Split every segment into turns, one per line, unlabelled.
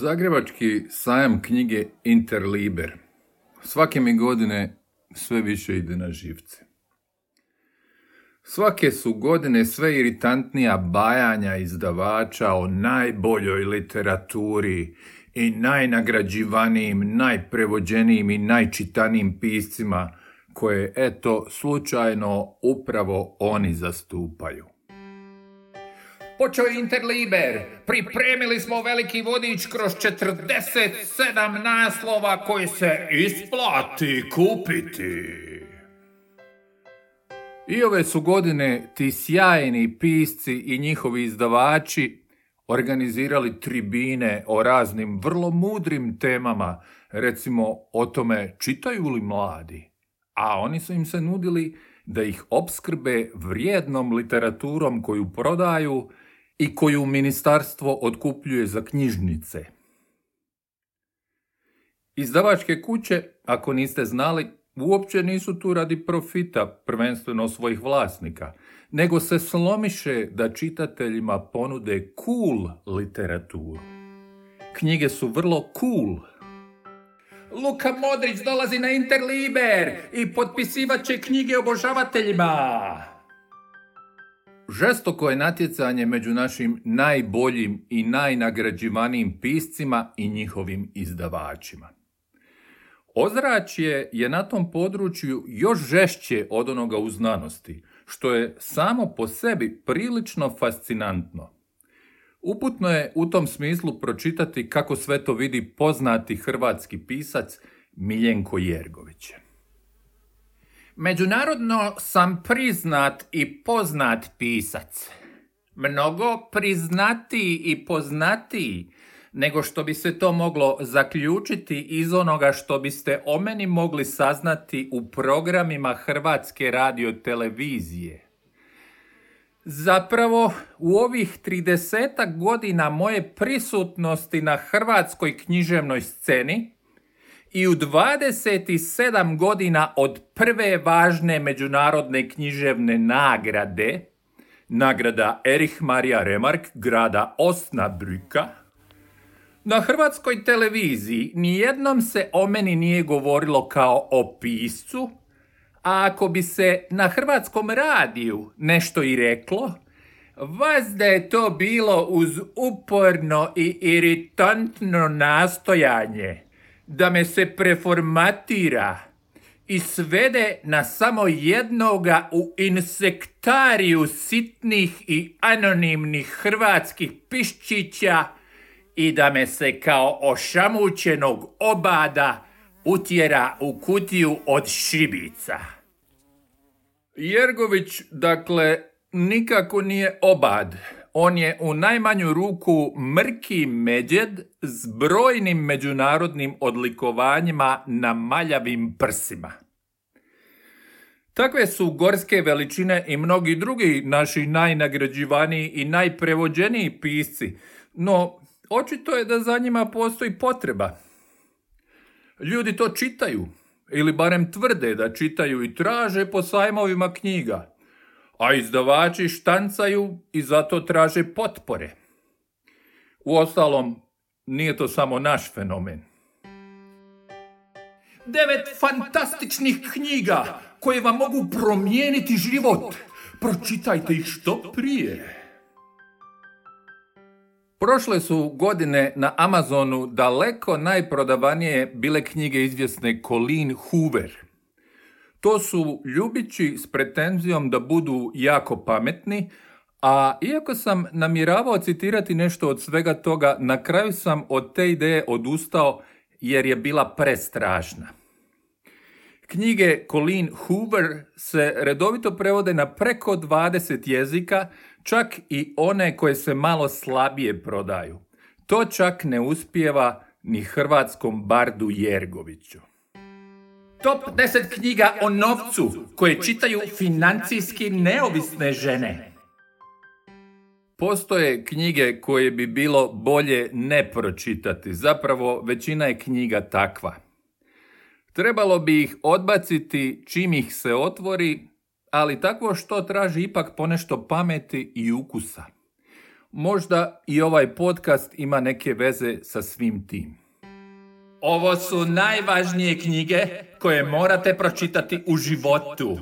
Zagrebački sajam knjige Interliber svake mi godine sve više ide na živce. Svake su godine sve iritantnija bajanja izdavača o najboljoj literaturi i najnagrađivanijim, najprevođenijim i najčitanijim piscima koje, eto, slučajno upravo oni zastupaju.
Počeo Interliber. Pripremili smo veliki vodič kroz 47 naslova koji se isplati kupiti.
I ove su godine ti sjajni pisci i njihovi izdavači organizirali tribine o raznim vrlo mudrim temama, recimo o tome čitaju li mladi, a oni su im se nudili da ih opskrbe vrijednom literaturom koju prodaju i koju ministarstvo otkupljuje za knjižnice. Izdavačke kuće, ako niste znali, uopće nisu tu radi profita, prvenstveno svojih vlasnika, nego se slomiše da čitateljima ponude cool literaturu. Knjige su vrlo cool.
Luka Modrić dolazi na Interliber i potpisivat će knjige obožavateljima.
Žestoko je natjecanje među našim najboljim i najnagrađivanijim piscima i njihovim izdavačima. Ozračje je na tom području još žešće od onoga u znanosti, što je samo po sebi prilično fascinantno. Uputno je u tom smislu pročitati kako sve to vidi poznati hrvatski pisac Miljenko Jergović.
Međunarodno sam priznat i poznat pisac. Mnogo priznatiji i poznatiji nego što bi se to moglo zaključiti iz onoga što biste o meni mogli saznati u programima Hrvatske radio televizije. Zapravo, u ovih 30 godina moje prisutnosti na hrvatskoj književnoj sceni i u 27 godina od prve važne međunarodne književne nagrade, nagrada Erich Maria Remark grada Osnabrüka, na hrvatskoj televiziji nijednom se o meni nije govorilo kao o piscu, a ako bi se na hrvatskom radiju nešto i reklo, vas da je to bilo uz uporno i iritantno nastojanje da me se preformatira i svede na samo jednoga u insektariju sitnih i anonimnih hrvatskih piščića i da me se kao ošamućenog obada utjera u kutiju od šibica.
Jergović, dakle, nikako nije obad. On je u najmanju ruku mrki međed s brojnim međunarodnim odlikovanjima na maljavim prsima. Takve su gorske veličine i mnogi drugi naši najnagrađivaniji i najprevođeniji pisci, no očito je da za njima postoji potreba. Ljudi to čitaju, ili barem tvrde da čitaju i traže po sajmovima knjiga, a izdavači štancaju i zato traže potpore. Uostalom, nije to samo naš fenomen.
Devet fantastičnih knjiga koje vam mogu promijeniti život. Pročitajte ih što prije.
Prošle su godine na Amazonu daleko najprodavanije bile knjige izvjesne Colleen Hoover. To su ljubići s pretenzijom da budu jako pametni, a iako sam namjeravao citirati nešto od svega toga, na kraju sam od te ideje odustao jer je bila prestrašna. Knjige Colleen Hoover se redovito prevode na preko 20 jezika, čak i one koje se malo slabije prodaju. To čak ne uspijeva ni hrvatskom bardu Jergoviću.
Top 10 knjiga o novcu koje čitaju financijski neovisne žene.
Postoje knjige koje bi bilo bolje ne pročitati. Zapravo većina je knjiga takva. Trebalo bi ih odbaciti čim ih se otvori ali takvo što traži ipak ponešto pameti i ukusa. Možda i ovaj podcast ima neke veze sa svim tim.
Ovo su najvažnije knjige koje morate pročitati u životu.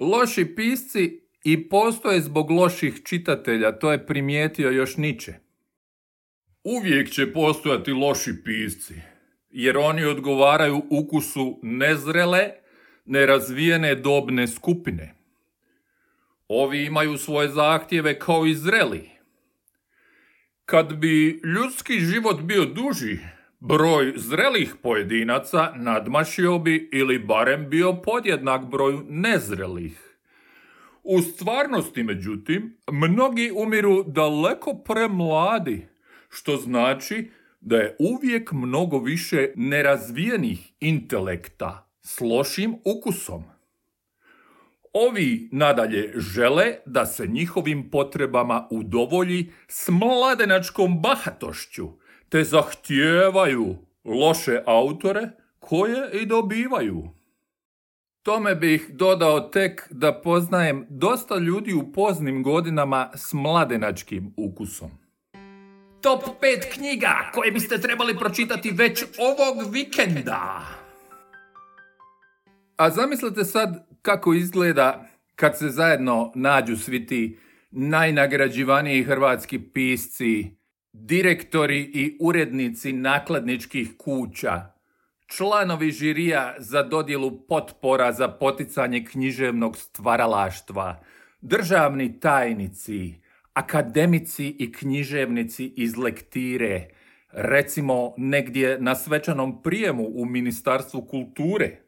Loši pisci i postoje zbog loših čitatelja, to je primijetio još Niče. Uvijek će postojati loši pisci, jer oni odgovaraju ukusu nezrele, nerazvijene dobne skupine. Ovi imaju svoje zahtjeve kao i zreli. Kad bi ljudski život bio duži, broj zrelih pojedinaca nadmašio bi ili barem bio podjednak broju nezrelih. U stvarnosti, međutim, mnogi umiru daleko premladi, što znači da je uvijek mnogo više nerazvijenih intelekta s lošim ukusom. Ovi nadalje žele da se njihovim potrebama udovolji s mladenačkom bahatošću, te zahtijevaju loše autore koje i dobivaju. Tome bih dodao tek da poznajem dosta ljudi u poznim godinama s mladenačkim ukusom.
Top 5 knjiga koje biste trebali pročitati već ovog vikenda.
A zamislite sad kako izgleda kad se zajedno nađu svi ti najnagrađivaniji hrvatski pisci, direktori i urednici nakladničkih kuća, članovi žirija za dodjelu potpora za poticanje književnog stvaralaštva, državni tajnici, akademici i književnici iz lektire, recimo negdje na svečanom prijemu u Ministarstvu kulture,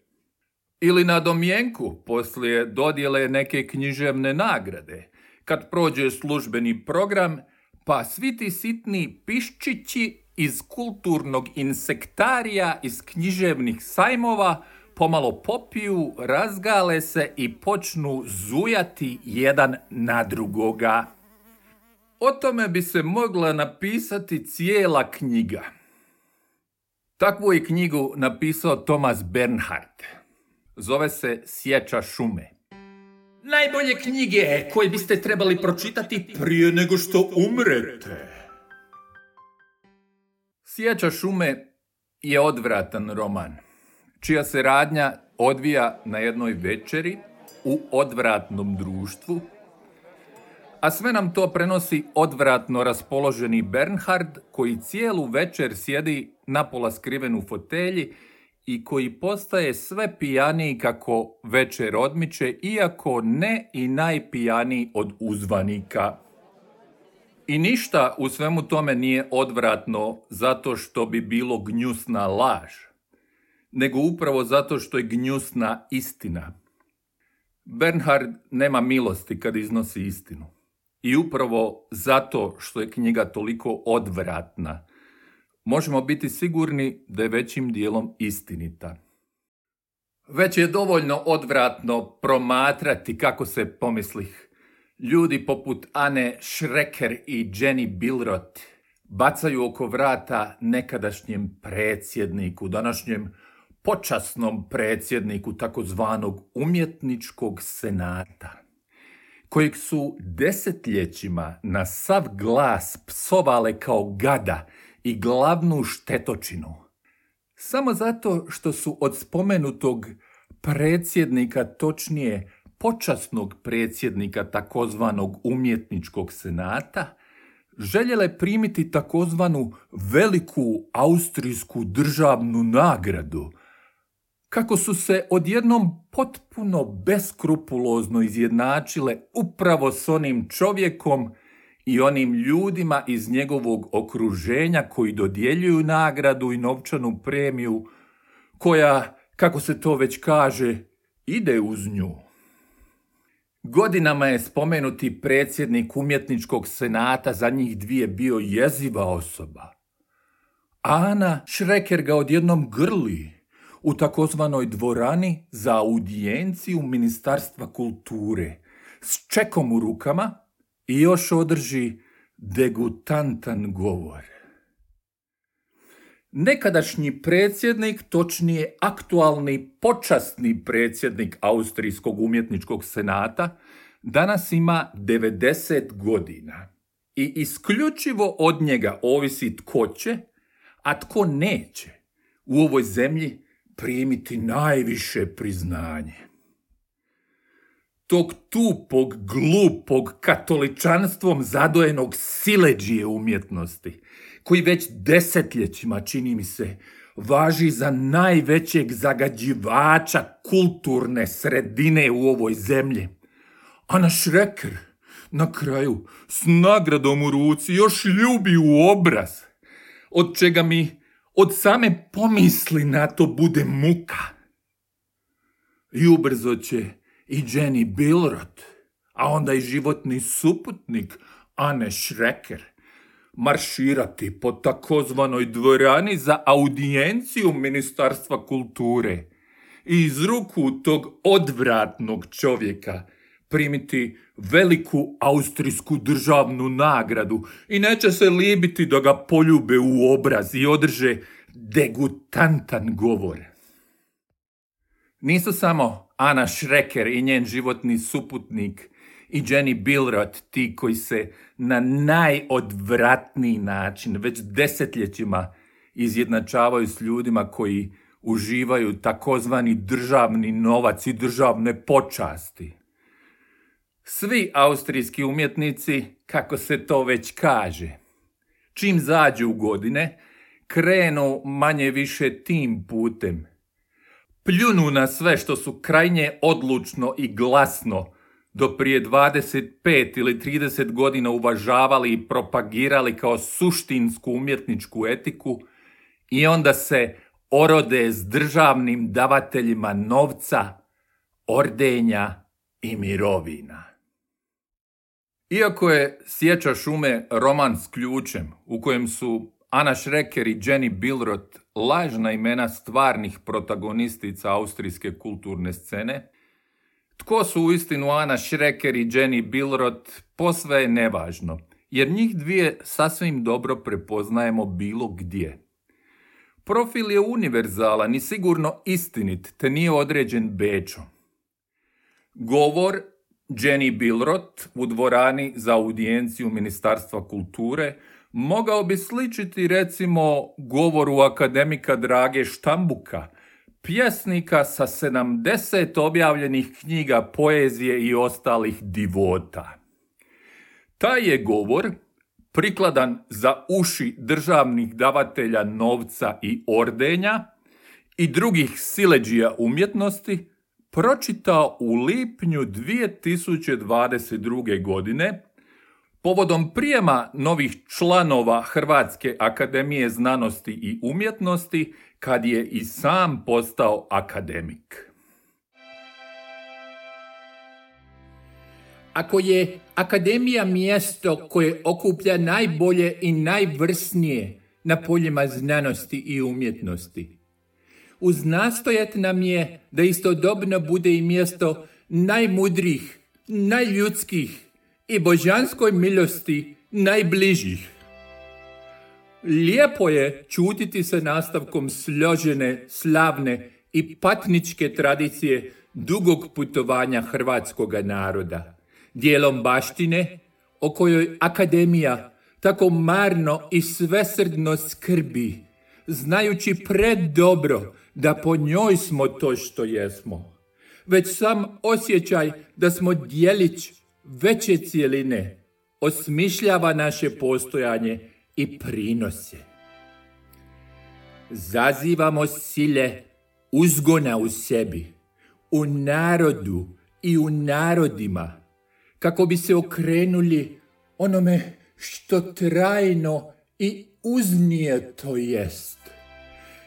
ili na domjenku poslije dodjele neke književne nagrade, kad prođe službeni program, pa svi ti sitni piščići iz kulturnog insektarija, iz književnih sajmova, pomalo popiju, razgale se i počnu zujati jedan na drugoga. O tome bi se mogla napisati cijela knjiga. Takvu je knjigu napisao Thomas Bernhard. Zove se Sjeća šume.
Najbolje knjige koje biste trebali pročitati prije nego što umrete.
Sjeća šume je odvratan roman, čija se radnja odvija na jednoj večeri u odvratnom društvu, a sve nam to prenosi odvratno raspoloženi Bernhard, koji cijelu večer sjedi napola skriven u fotelji i koji postaje sve pijaniji kako večer odmiče, iako ne i najpijaniji od uzvanika. I ništa u svemu tome nije odvratno zato što bi bilo gnjusna laž, nego upravo zato što je gnjusna istina. Bernhard nema milosti kad iznosi istinu. I upravo zato što je knjiga toliko odvratna, možemo biti sigurni da je većim dijelom istinita. Već je dovoljno odvratno promatrati kako se pomislih Ljudi poput Ane Šreker i Jenny Bilrot bacaju oko vrata nekadašnjem predsjedniku, današnjem počasnom predsjedniku takozvanog umjetničkog senata, kojeg su desetljećima na sav glas psovale kao gada i glavnu štetočinu. Samo zato što su od spomenutog predsjednika, točnije počasnog predsjednika takozvanog umjetničkog senata željele primiti takozvanu veliku austrijsku državnu nagradu, kako su se odjednom potpuno beskrupulozno izjednačile upravo s onim čovjekom i onim ljudima iz njegovog okruženja koji dodjeljuju nagradu i novčanu premiju, koja, kako se to već kaže, ide uz nju. Godinama je spomenuti predsjednik umjetničkog senata za njih dvije bio jeziva osoba. Ana Šreker ga odjednom grli u takozvanoj dvorani za audijenciju Ministarstva kulture s čekom u rukama i još održi degutantan govor. Nekadašnji predsjednik, točnije aktualni počasni predsjednik Austrijskog umjetničkog senata, danas ima 90 godina i isključivo od njega ovisi tko će, a tko neće u ovoj zemlji primiti najviše priznanje. Tog tupog, glupog, katoličanstvom zadojenog sileđije umjetnosti, koji već desetljećima, čini mi se, važi za najvećeg zagađivača kulturne sredine u ovoj zemlji. A naš reker, na kraju, s nagradom u ruci, još ljubi u obraz, od čega mi od same pomisli na to bude muka. I ubrzo će i Jenny Bilrot, a onda i životni suputnik Ane Šreker, marširati po takozvanoj dvorani za audijenciju Ministarstva kulture i iz ruku tog odvratnog čovjeka primiti veliku austrijsku državnu nagradu i neće se libiti da ga poljube u obraz i održe degutantan govor. Nisu samo Ana Šreker i njen životni suputnik i Jenny Bilrot ti koji se na najodvratniji način već desetljećima izjednačavaju s ljudima koji uživaju takozvani državni novac i državne počasti. Svi austrijski umjetnici, kako se to već kaže, čim zađu u godine, krenu manje više tim putem. Pljunu na sve što su krajnje odlučno i glasno do prije 25 ili 30 godina uvažavali i propagirali kao suštinsku umjetničku etiku i onda se orode s državnim davateljima novca, ordenja i mirovina. Iako je Sjeća šume roman s ključem u kojem su Ana Šreker i Jenny Bilrot lažna imena stvarnih protagonistica austrijske kulturne scene, tko su uistinu Ana Šreker i Jenny Bilrot posve je nevažno, jer njih dvije sasvim dobro prepoznajemo bilo gdje. Profil je univerzalan i sigurno istinit, te nije određen bečom. Govor Jenny Bilrot u dvorani za audijenciju Ministarstva kulture mogao bi sličiti recimo govoru akademika Drage Štambuka, pjesnika sa 70 objavljenih knjiga poezije i ostalih divota. Taj je govor prikladan za uši državnih davatelja novca i ordenja i drugih sileđija umjetnosti pročitao u lipnju 2022. godine povodom prijema novih članova Hrvatske akademije znanosti i umjetnosti kad je i sam postao akademik.
Ako je akademija mjesto koje okuplja najbolje i najvrsnije na poljima znanosti i umjetnosti, uznastojat nam je da istodobno bude i mjesto najmudrih, najljudskih i božanskoj milosti najbližih. Lijepo je čutiti se nastavkom složene, slavne i patničke tradicije dugog putovanja hrvatskog naroda, dijelom baštine o kojoj akademija tako marno i svesrdno skrbi, znajući predobro da po njoj smo to što jesmo. Već sam osjećaj da smo dijelić veće cijeline osmišljava naše postojanje i prinose. Zazivamo sile uzgona u sebi, u narodu i u narodima, kako bi se okrenuli onome što trajno i uznije to jest.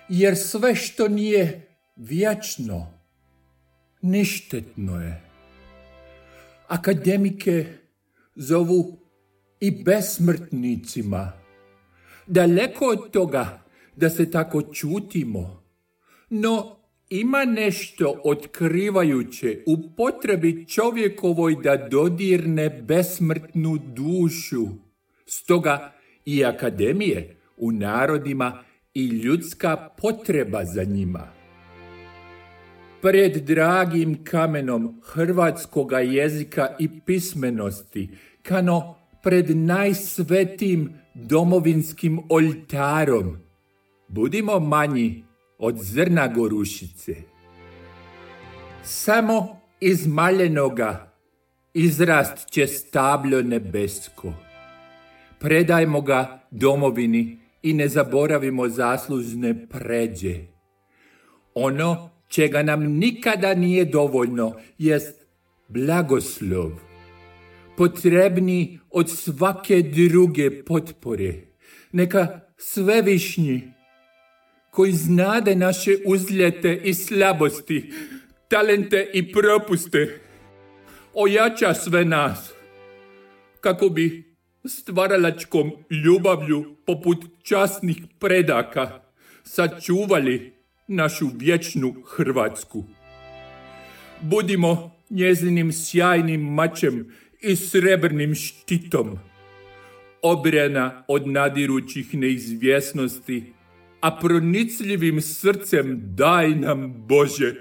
Jer sve što nije vječno, ništetno je. Akademike zovu i besmrtnicima, Daleko od toga da se tako čutimo, no ima nešto otkrivajuće u potrebi čovjekovoj da dodirne besmrtnu dušu. Stoga i akademije u narodima i ljudska potreba za njima. Pred dragim kamenom hrvatskoga jezika i pismenosti, kano pred najsvetim domovinskim oltarom. Budimo manji od zrna gorušice. Samo iz maljenoga izrast će stabljo nebesko. Predajmo ga domovini i ne zaboravimo zaslužne pređe. Ono čega nam nikada nije dovoljno jest blagoslov. Potrebni od svake druge potpore. Neka svevišnji koji znade naše uzljete i slabosti, talente i propuste, ojača sve nas, kako bi stvaralačkom ljubavlju poput časnih predaka sačuvali našu vječnu Hrvatsku. Budimo njezinim sjajnim mačem i srebrnim štitom, obrana od nadirućih neizvjesnosti, a pronicljivim srcem daj nam Bože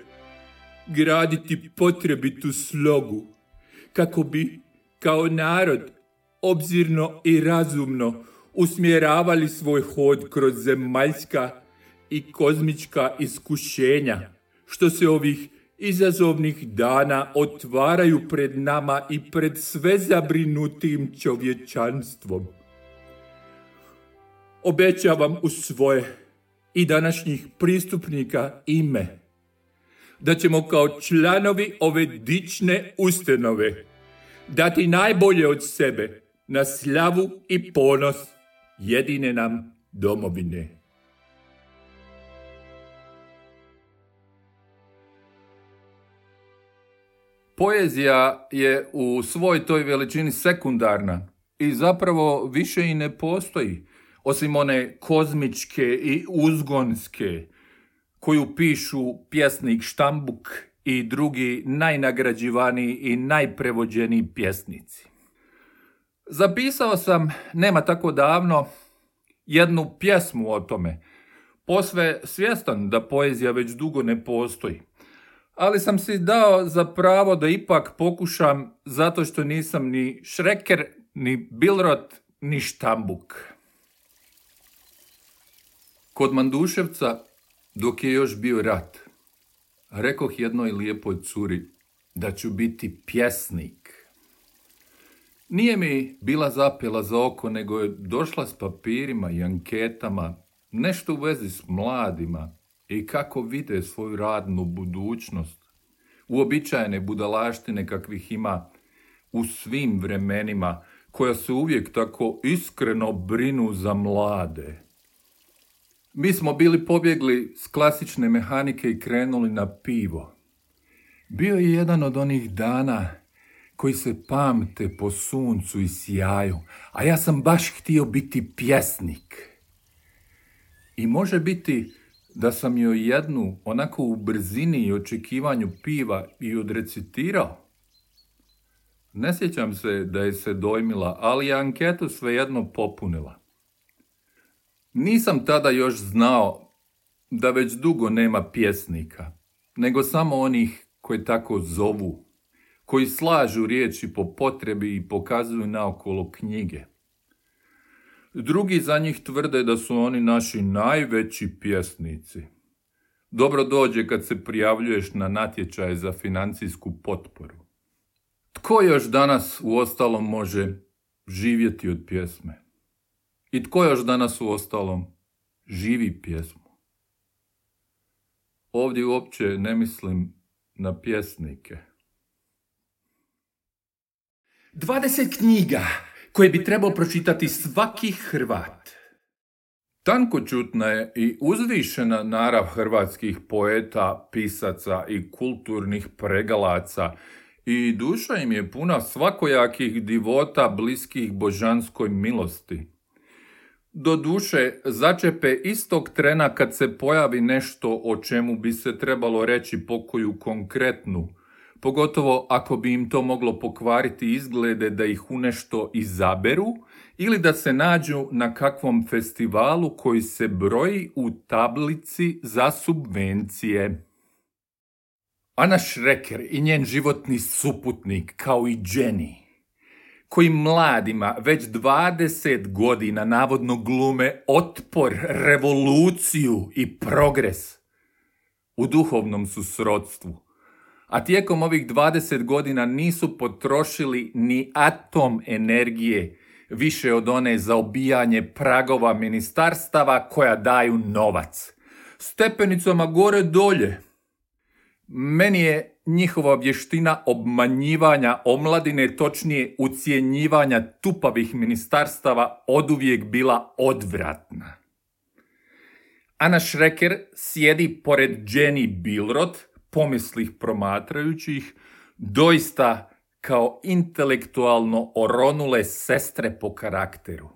graditi potrebitu slogu, kako bi kao narod obzirno i razumno usmjeravali svoj hod kroz zemaljska i kozmička iskušenja, što se ovih izazovnih dana otvaraju pred nama i pred sve zabrinutim čovječanstvom. Obećavam u svoje i današnjih pristupnika ime, da ćemo kao članovi ove dične ustanove dati najbolje od sebe na slavu i ponos jedine nam domovine.
Poezija je u svoj toj veličini sekundarna i zapravo više i ne postoji, osim one kozmičke i uzgonske, koju pišu pjesnik Štambuk i drugi najnagrađivaniji i najprevođeniji pjesnici. Zapisao sam, nema tako davno, jednu pjesmu o tome, posve svjestan da poezija već dugo ne postoji ali sam si dao za pravo da ipak pokušam zato što nisam ni Šreker, ni Bilrot, ni Štambuk. Kod Manduševca, dok je još bio rat, rekoh jednoj lijepoj curi da ću biti pjesnik. Nije mi bila zapela za oko, nego je došla s papirima i anketama, nešto u vezi s mladima, i kako vide svoju radnu budućnost. Uobičajene budalaštine kakvih ima u svim vremenima, koja se uvijek tako iskreno brinu za mlade. Mi smo bili pobjegli s klasične mehanike i krenuli na pivo. Bio je jedan od onih dana koji se pamte po suncu i sjaju, a ja sam baš htio biti pjesnik. I može biti da sam joj jednu onako u brzini i očekivanju piva i odrecitirao. Ne sjećam se da je se dojmila, ali je anketu svejedno popunila. Nisam tada još znao da već dugo nema pjesnika, nego samo onih koji tako zovu, koji slažu riječi po potrebi i pokazuju naokolo knjige. Drugi za njih tvrde da su oni naši najveći pjesnici. Dobro dođe kad se prijavljuješ na natječaj za financijsku potporu. Tko još danas u ostalom može živjeti od pjesme? I tko još danas u ostalom živi pjesmu? Ovdje uopće ne mislim na pjesnike.
20 knjiga koje bi trebao pročitati svaki Hrvat.
Tankočutna je i uzvišena narav hrvatskih poeta, pisaca i kulturnih pregalaca i duša im je puna svakojakih divota bliskih božanskoj milosti. Do duše začepe istog trena kad se pojavi nešto o čemu bi se trebalo reći pokoju konkretnu, pogotovo ako bi im to moglo pokvariti izglede da ih u nešto izaberu ili da se nađu na kakvom festivalu koji se broji u tablici za subvencije. Ana Šreker i njen životni suputnik, kao i Jenny, koji mladima već 20 godina navodno glume otpor, revoluciju i progres, u duhovnom su srodstvu. A tijekom ovih 20 godina nisu potrošili ni atom energije više od one za obijanje pragova ministarstava koja daju novac. Stepenicama gore dolje. Meni je njihova vještina obmanjivanja omladine, točnije ucijenjivanja tupavih ministarstava oduvijek bila odvratna. Ana Šreker sjedi pored Jenny Bilrot, pomislih promatrajućih, doista kao intelektualno oronule sestre po karakteru.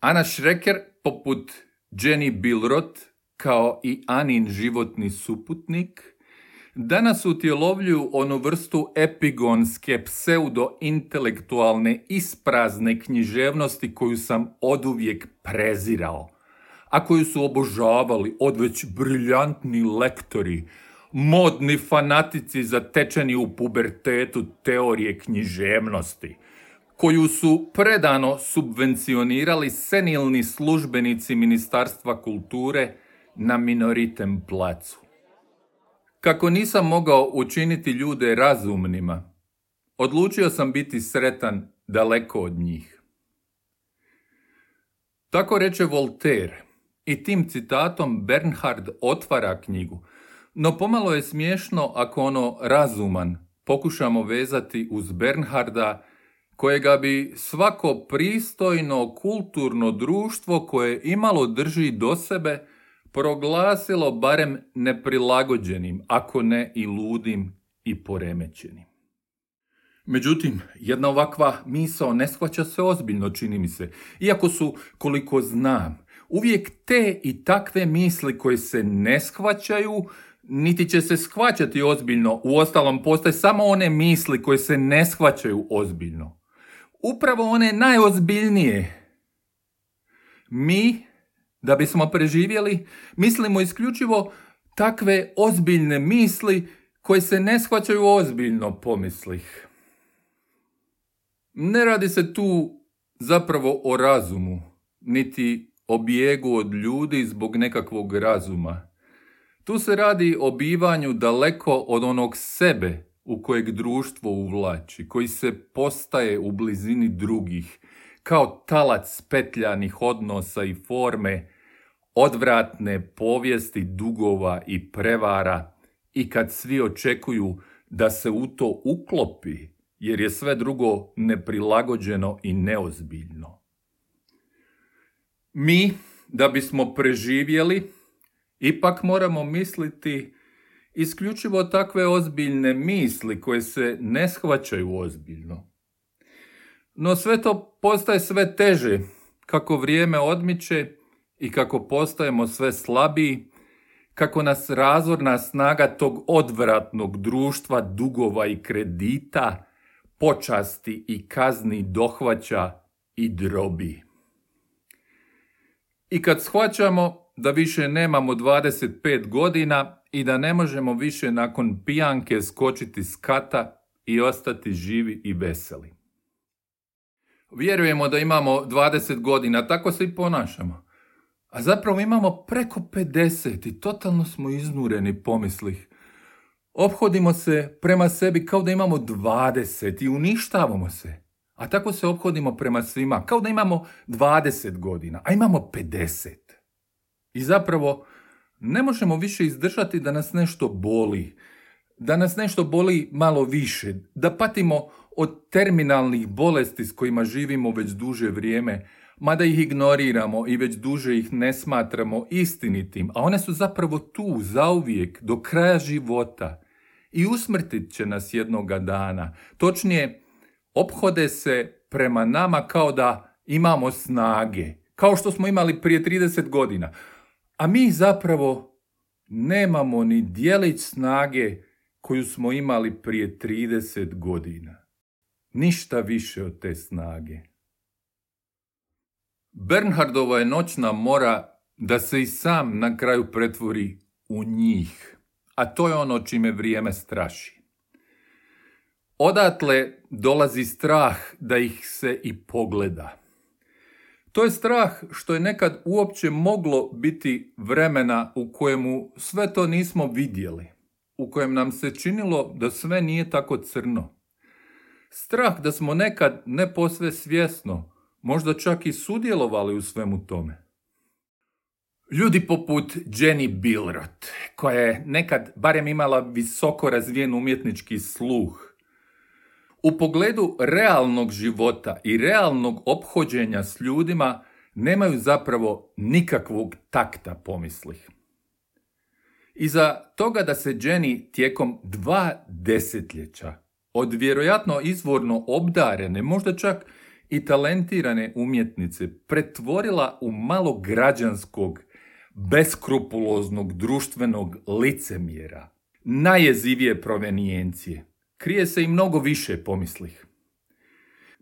Ana Šreker, poput Jenny Bilrot, kao i Anin životni suputnik, danas utjelovljuju onu vrstu epigonske pseudo-intelektualne isprazne književnosti koju sam oduvijek prezirao, a koju su obožavali odveć briljantni lektori, modni fanatici zatečeni u pubertetu teorije književnosti, koju su predano subvencionirali senilni službenici Ministarstva kulture na minoritem placu. Kako nisam mogao učiniti ljude razumnima, odlučio sam biti sretan daleko od njih. Tako reče Voltaire i tim citatom Bernhard otvara knjigu, no pomalo je smiješno ako ono razuman pokušamo vezati uz Bernharda, kojega bi svako pristojno kulturno društvo koje imalo drži do sebe proglasilo barem neprilagođenim, ako ne i ludim i poremećenim. Međutim, jedna ovakva misao ne shvaća se ozbiljno, čini mi se, iako su, koliko znam, uvijek te i takve misli koje se ne shvaćaju, niti će se shvaćati ozbiljno, u ostalom postoje samo one misli koje se ne shvaćaju ozbiljno. Upravo one najozbiljnije. Mi, da bismo preživjeli, mislimo isključivo takve ozbiljne misli koje se ne shvaćaju ozbiljno, pomislih. Ne radi se tu zapravo o razumu, niti o bijegu od ljudi zbog nekakvog razuma. Tu se radi o bivanju daleko od onog sebe u kojeg društvo uvlači, koji se postaje u blizini drugih, kao talac petljanih odnosa i forme, odvratne povijesti dugova i prevara i kad svi očekuju da se u to uklopi, jer je sve drugo neprilagođeno i neozbiljno. Mi, da bismo preživjeli, Ipak moramo misliti isključivo takve ozbiljne misli koje se ne shvaćaju ozbiljno. No sve to postaje sve teže kako vrijeme odmiče i kako postajemo sve slabiji, kako nas razorna snaga tog odvratnog društva dugova i kredita, počasti i kazni dohvaća i drobi. I kad shvaćamo da više nemamo 25 godina i da ne možemo više nakon pijanke skočiti s kata i ostati živi i veseli. Vjerujemo da imamo 20 godina, tako se i ponašamo. A zapravo imamo preko 50 i totalno smo iznureni pomislih. Obhodimo se prema sebi kao da imamo 20 i uništavamo se. A tako se obhodimo prema svima, kao da imamo 20 godina, a imamo 50. I zapravo ne možemo više izdržati da nas nešto boli, da nas nešto boli malo više, da patimo od terminalnih bolesti s kojima živimo već duže vrijeme, mada ih ignoriramo i već duže ih ne smatramo istinitim, a one su zapravo tu, zauvijek, do kraja života i usmrtit će nas jednoga dana. Točnije, ophode se prema nama kao da imamo snage, kao što smo imali prije 30 godina. A mi zapravo nemamo ni dijelić snage koju smo imali prije 30 godina. Ništa više od te snage. Bernhardova je noćna mora da se i sam na kraju pretvori u njih, a to je ono čime vrijeme straši. Odatle dolazi strah da ih se i pogleda. To je strah što je nekad uopće moglo biti vremena u kojemu sve to nismo vidjeli, u kojem nam se činilo da sve nije tako crno. Strah da smo nekad ne posve svjesno, možda čak i sudjelovali u svemu tome. Ljudi poput Jenny Bilrot, koja je nekad barem imala visoko razvijen umjetnički sluh, u pogledu realnog života i realnog ophođenja s ljudima nemaju zapravo nikakvog takta pomislih. Iza toga da se Jenny tijekom dva desetljeća od vjerojatno izvorno obdarene, možda čak i talentirane umjetnice pretvorila u malo građanskog, beskrupuloznog društvenog licemjera, najjezivije provenijencije – krije se i mnogo više pomislih.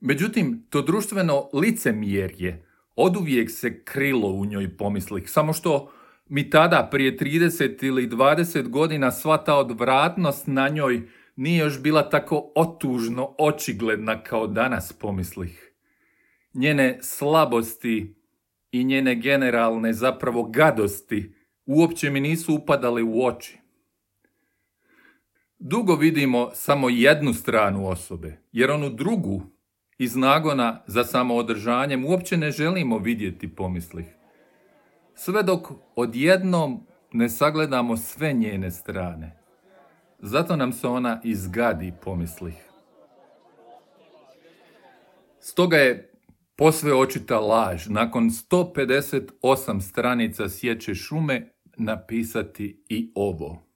Međutim, to društveno licemjerje oduvijek se krilo u njoj pomislih, samo što mi tada prije 30 ili 20 godina sva ta odvratnost na njoj nije još bila tako otužno očigledna kao danas pomislih. Njene slabosti i njene generalne zapravo gadosti uopće mi nisu upadale u oči. Dugo vidimo samo jednu stranu osobe, jer onu drugu iz nagona za samoodržanjem uopće ne želimo vidjeti pomislih. Sve dok odjednom ne sagledamo sve njene strane. Zato nam se ona izgadi pomislih. Stoga je posve očita laž nakon 158 stranica sjeće šume napisati i ovo.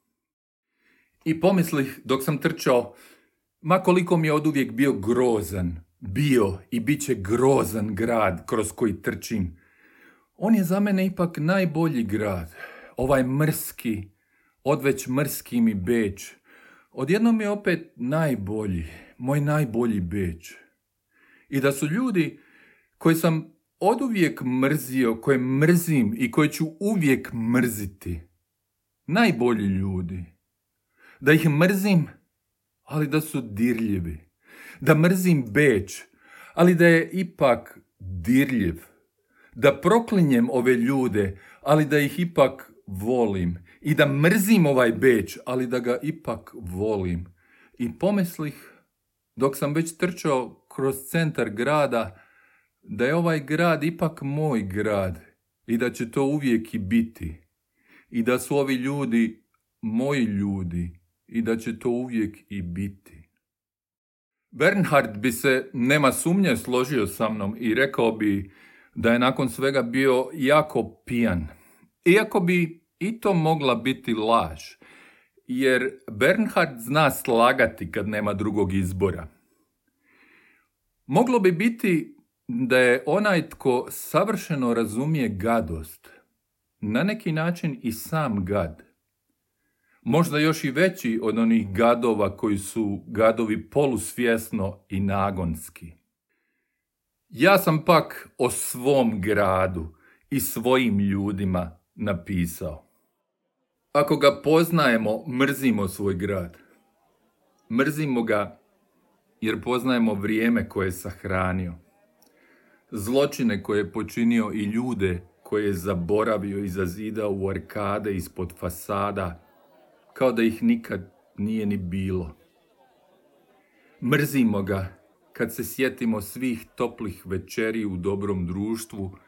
I pomislih dok sam trčao, ma koliko mi je oduvijek bio grozan, bio i bit će grozan grad kroz koji trčim. On je za mene ipak najbolji grad, ovaj mrski, odveć mrski mi Beč. Odjednom je opet najbolji, moj najbolji Beč. I da su ljudi koji sam oduvijek mrzio, koje mrzim i koje ću uvijek mrziti, najbolji ljudi da ih mrzim, ali da su dirljivi. Da mrzim Beč, ali da je ipak dirljiv. Da proklinjem ove ljude, ali da ih ipak volim. I da mrzim ovaj Beč, ali da ga ipak volim. I pomislih, dok sam već trčao kroz centar grada, da je ovaj grad ipak moj grad i da će to uvijek i biti. I da su ovi ljudi moji ljudi i da će to uvijek i biti. Bernhard bi se, nema sumnje, složio sa mnom i rekao bi da je nakon svega bio jako pijan. Iako bi i to mogla biti laž, jer Bernhard zna slagati kad nema drugog izbora. Moglo bi biti da je onaj tko savršeno razumije gadost, na neki način i sam gad možda još i veći od onih gadova koji su gadovi polusvjesno i nagonski. Ja sam pak o svom gradu i svojim ljudima napisao. Ako ga poznajemo, mrzimo svoj grad. Mrzimo ga jer poznajemo vrijeme koje je sahranio. Zločine koje je počinio i ljude koje je zaboravio i zazidao u arkade ispod fasada kao da ih nikad nije ni bilo. Mrzimo ga kad se sjetimo svih toplih večeri u dobrom društvu,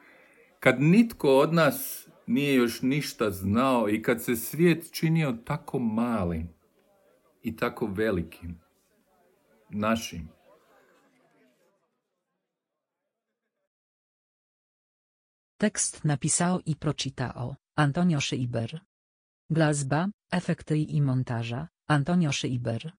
kad nitko od nas nije još ništa znao i kad se svijet činio tako malim i tako velikim, našim.
Tekst napisał i pročitao Antonio Schreiber. Glazba, efekty i montaża, Antonio Schreiber.